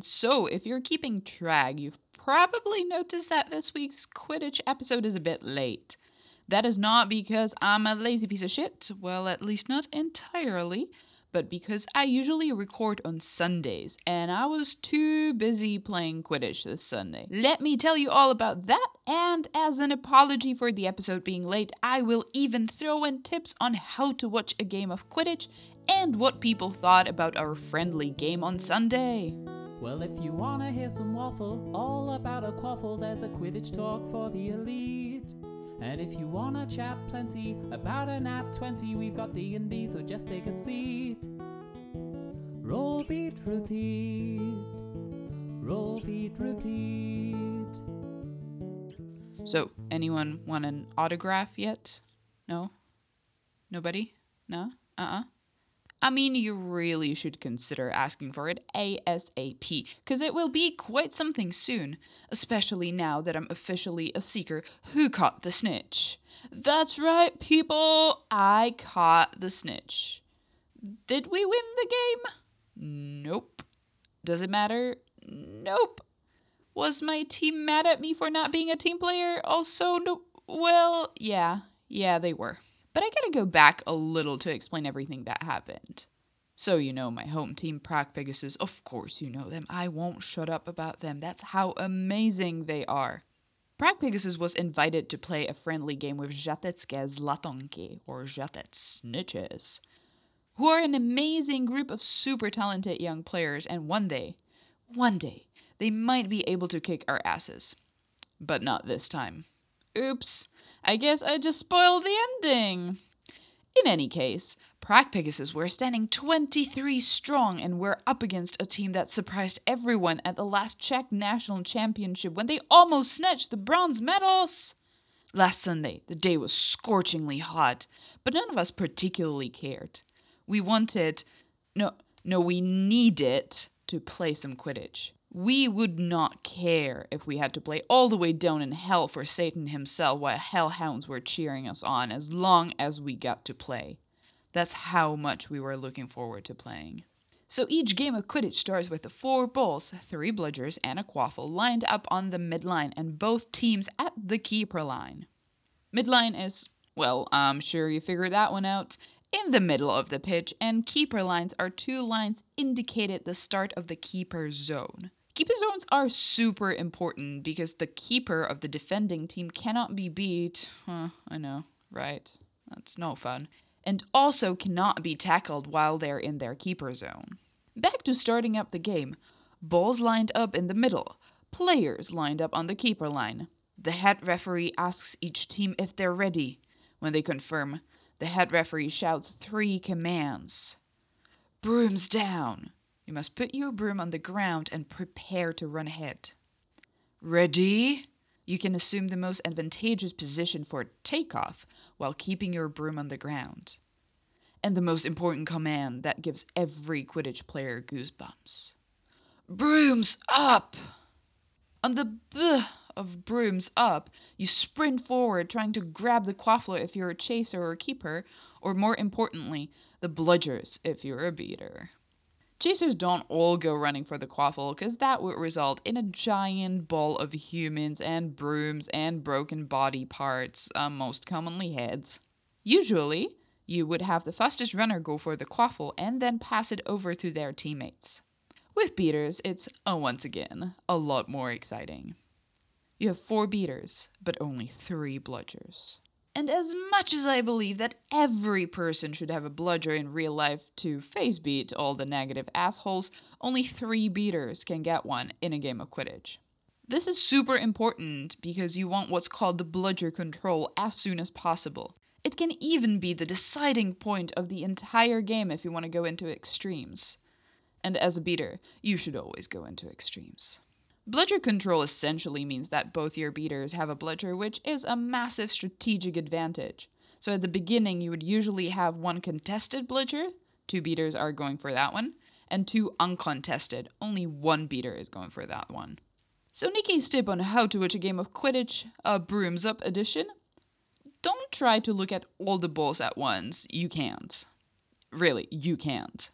So, if you're keeping track, you've probably noticed that this week's Quidditch episode is a bit late. That is not because I'm a lazy piece of shit, well, at least not entirely, but because I usually record on Sundays and I was too busy playing Quidditch this Sunday. Let me tell you all about that, and as an apology for the episode being late, I will even throw in tips on how to watch a game of Quidditch and what people thought about our friendly game on Sunday. Well, if you wanna hear some waffle, all about a quaffle, there's a Quidditch talk for the elite. And if you wanna chat plenty about a D20, we've got D&D, so just take a seat. Roll, beat, repeat. Roll, beat, repeat. So, anyone want an autograph yet? No? Nobody? No? Uh uh I mean, you really should consider asking for it ASAP, because it will be quite something soon, especially now that I'm officially a seeker who caught the snitch. That's right, people, I caught the snitch. Did we win the game? Nope. Does it matter? Nope. Was my team mad at me for not being a team player? Also, no. Well, yeah, yeah, they were. But I gotta go back a little to explain everything that happened. So, you know, my home team, Prague Pegasus, of course you know them. I won't shut up about them. That's how amazing they are. Prague Pegasus was invited to play a friendly game with Žatecké Zlatonky, or Žatec Snitches, who are an amazing group of super talented young players, and one day, one day, they might be able to kick our asses. But not this time. Oops. I guess I just spoiled the ending. In any case, Prague Pegasus were standing 23 strong and were up against a team that surprised everyone at the last Czech National Championship when they almost snatched the bronze medals. Last Sunday, the day was scorchingly hot, but none of us particularly cared. We wanted, no, no, we needed to play some Quidditch. We would not care if we had to play all the way down in hell for Satan himself while hellhounds were cheering us on as long as we got to play. That's how much we were looking forward to playing. So each game of Quidditch starts with the four balls, three bludgers, and a quaffle lined up on the midline and both teams at the keeper line. Midline is, well, I'm sure you figured that one out, in the middle of the pitch, and keeper lines are two lines indicated the start of the keeper zone. Keeper zones are super important because the keeper of the defending team cannot be beat. Huh, I know, right? That's no fun. And also cannot be tackled while they're in their keeper zone. Back to starting up the game. Balls lined up in the middle, players lined up on the keeper line. The head referee asks each team if they're ready. When they confirm, the head referee shouts three commands Brooms down! You must put your broom on the ground and prepare to run ahead. Ready? You can assume the most advantageous position for takeoff while keeping your broom on the ground. And the most important command that gives every Quidditch player goosebumps Brooms up! On the b of brooms up, you sprint forward trying to grab the quaffler if you're a chaser or a keeper, or more importantly, the bludgers if you're a beater. Chasers don't all go running for the quaffle, because that would result in a giant ball of humans and brooms and broken body parts, uh, most commonly heads. Usually, you would have the fastest runner go for the quaffle and then pass it over to their teammates. With beaters, it's, uh, once again, a lot more exciting. You have four beaters, but only three bludgers. And as much as I believe that every person should have a bludger in real life to face beat all the negative assholes, only three beaters can get one in a game of Quidditch. This is super important because you want what's called the bludger control as soon as possible. It can even be the deciding point of the entire game if you want to go into extremes. And as a beater, you should always go into extremes. Bludger control essentially means that both your beaters have a bludger, which is a massive strategic advantage. So at the beginning, you would usually have one contested bludger, two beaters are going for that one, and two uncontested, only one beater is going for that one. So Nikki's tip on how to watch a game of Quidditch, a Brooms Up edition. Don't try to look at all the balls at once, you can't. Really, you can't.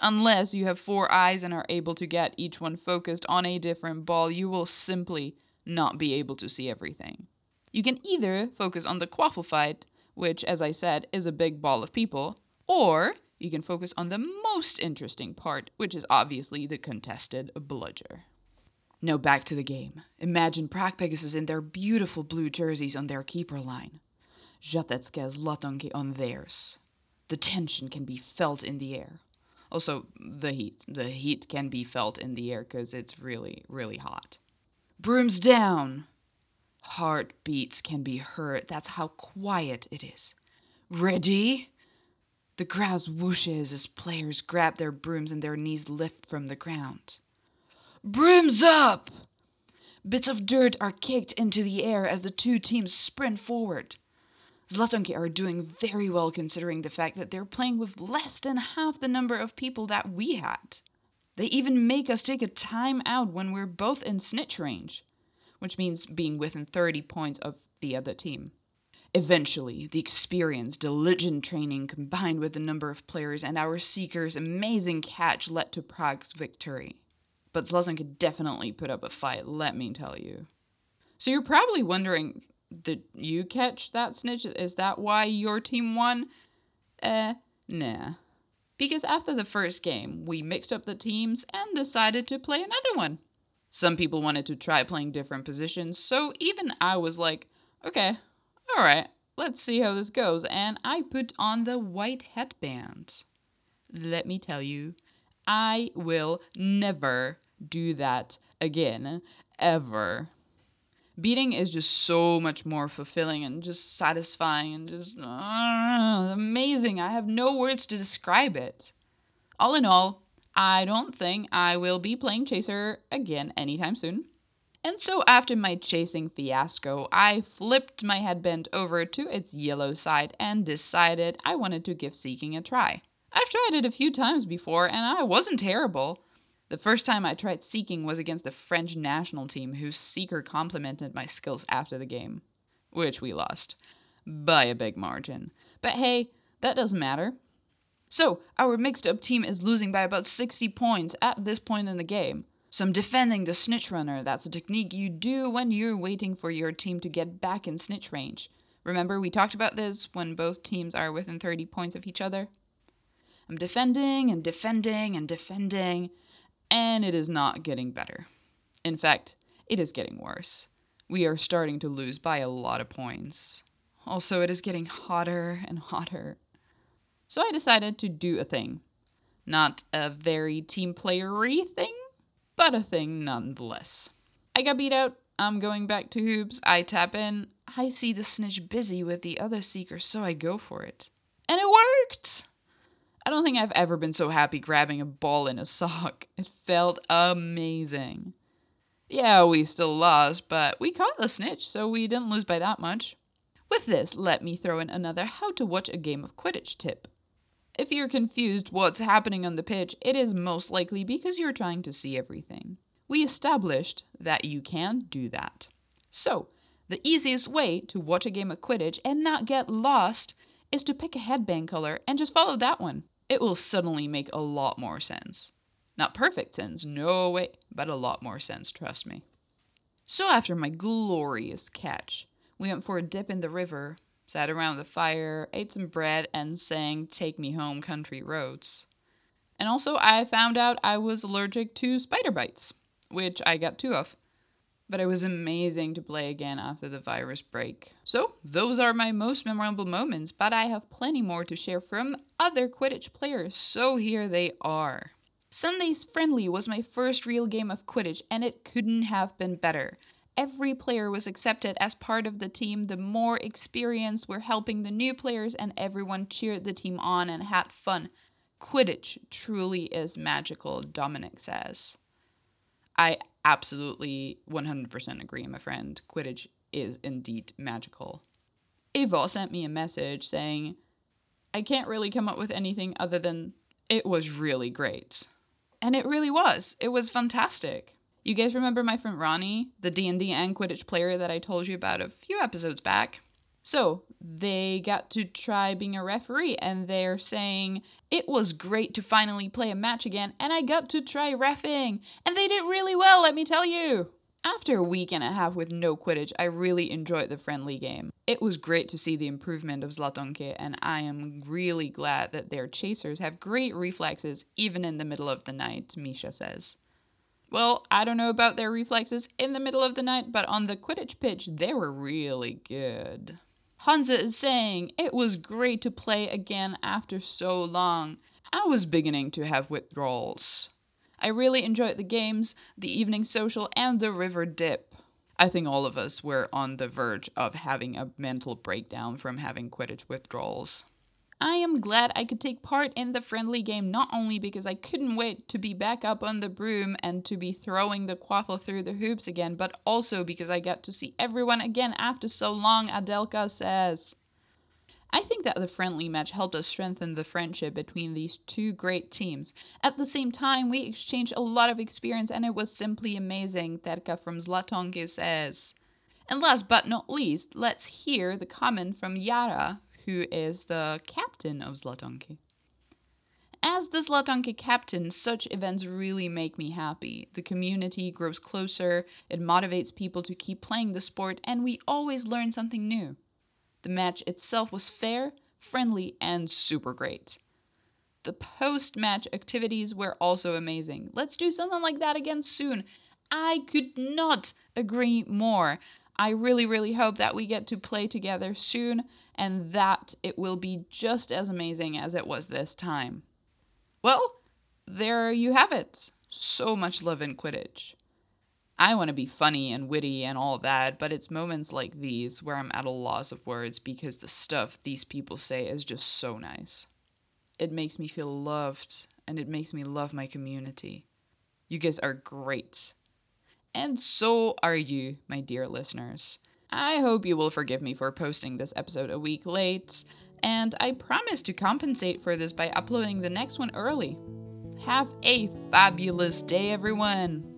Unless you have four eyes and are able to get each one focused on a different ball, you will simply not be able to see everything. You can either focus on the quaffle fight, which, as I said, is a big ball of people, or you can focus on the most interesting part, which is obviously the contested bludger. Now back to the game. Imagine Prague Pegasus in their beautiful blue jerseys on their keeper line. Žatecké Zlatonky on theirs. The tension can be felt in the air. Also, the heat. The heat can be felt in the air because it's really, really hot. Brooms down! Heartbeats can be heard. That's how quiet it is. Ready? The crowd whooshes as players grab their brooms and their knees lift from the ground. Brooms up! Bits of dirt are kicked into the air as the two teams sprint forward. Zlatonky are doing very well considering the fact that they're playing with less than half the number of people that we had. They even make us take a time out when we're both in snitch range, which means being within 30 points of the other team. Eventually, the experience, diligent training combined with the number of players and our seeker's amazing catch led to Prague's victory. But Zlatan could definitely put up a fight, let me tell you. So you're probably wondering did you catch that snitch? Is that why your team won? Eh, nah. Because after the first game, we mixed up the teams and decided to play another one. Some people wanted to try playing different positions, so even I was like, okay, alright, let's see how this goes. And I put on the white headband. Let me tell you, I will never do that again, ever beating is just so much more fulfilling and just satisfying and just uh, amazing. I have no words to describe it. All in all, I don't think I will be playing Chaser again anytime soon. And so, after my chasing fiasco, I flipped my headband over to its yellow side and decided I wanted to give Seeking a try. I've tried it a few times before and I wasn't terrible. The first time I tried Seeking was against the French national team, whose Seeker complimented my skills after the game, which we lost by a big margin. But hey, that doesn't matter. So, our mixed up team is losing by about 60 points at this point in the game. So, I'm defending the snitch runner. That's a technique you do when you're waiting for your team to get back in snitch range. Remember, we talked about this when both teams are within 30 points of each other? I'm defending and defending and defending and it is not getting better. In fact, it is getting worse. We are starting to lose by a lot of points. Also, it is getting hotter and hotter. So I decided to do a thing. Not a very team playery thing, but a thing nonetheless. I got beat out. I'm going back to hoops. I tap in. I see the snitch busy with the other seeker, so I go for it. And it worked! I don't think I've ever been so happy grabbing a ball in a sock. It felt amazing. Yeah, we still lost, but we caught the snitch, so we didn't lose by that much. With this, let me throw in another how to watch a game of Quidditch tip. If you're confused what's happening on the pitch, it is most likely because you're trying to see everything. We established that you can do that. So, the easiest way to watch a game of Quidditch and not get lost is to pick a headband color and just follow that one it will suddenly make a lot more sense. Not perfect sense, no way, but a lot more sense, trust me. So after my glorious catch, we went for a dip in the river, sat around the fire, ate some bread, and sang Take Me Home Country Roads. And also, I found out I was allergic to spider bites, which I got two of but it was amazing to play again after the virus break. So, those are my most memorable moments, but I have plenty more to share from other Quidditch players, so here they are. Sunday's Friendly was my first real game of Quidditch, and it couldn't have been better. Every player was accepted as part of the team. The more experienced were helping the new players, and everyone cheered the team on and had fun. Quidditch truly is magical, Dominic says. I absolutely 100% agree, my friend. Quidditch is indeed magical. Eva sent me a message saying, I can't really come up with anything other than it was really great. And it really was. It was fantastic. You guys remember my friend Ronnie, the D&D and Quidditch player that I told you about a few episodes back? So they got to try being a referee, and they're saying, It was great to finally play a match again, and I got to try refing, and they did really well, let me tell you. After a week and a half with no Quidditch, I really enjoyed the friendly game. It was great to see the improvement of Zlatonke, and I am really glad that their chasers have great reflexes even in the middle of the night, Misha says. Well, I don't know about their reflexes in the middle of the night, but on the Quidditch pitch, they were really good. Hansa is saying, It was great to play again after so long. I was beginning to have withdrawals. I really enjoyed the games, the evening social, and the river dip. I think all of us were on the verge of having a mental breakdown from having Quidditch withdrawals. I am glad I could take part in the friendly game not only because I couldn't wait to be back up on the broom and to be throwing the quaffle through the hoops again, but also because I got to see everyone again after so long, Adelka says. I think that the friendly match helped us strengthen the friendship between these two great teams. At the same time, we exchanged a lot of experience and it was simply amazing, Terka from Zlatonke says. And last but not least, let's hear the comment from Yara, who is the captain of Zlatonke. As the Zlatonke captain, such events really make me happy. The community grows closer, it motivates people to keep playing the sport, and we always learn something new. The match itself was fair, friendly, and super great. The post match activities were also amazing. Let's do something like that again soon. I could not agree more. I really, really hope that we get to play together soon and that it will be just as amazing as it was this time. Well, there you have it. So much love in Quidditch. I want to be funny and witty and all that, but it's moments like these where I'm at a loss of words because the stuff these people say is just so nice. It makes me feel loved and it makes me love my community. You guys are great. And so are you, my dear listeners. I hope you will forgive me for posting this episode a week late, and I promise to compensate for this by uploading the next one early. Have a fabulous day, everyone!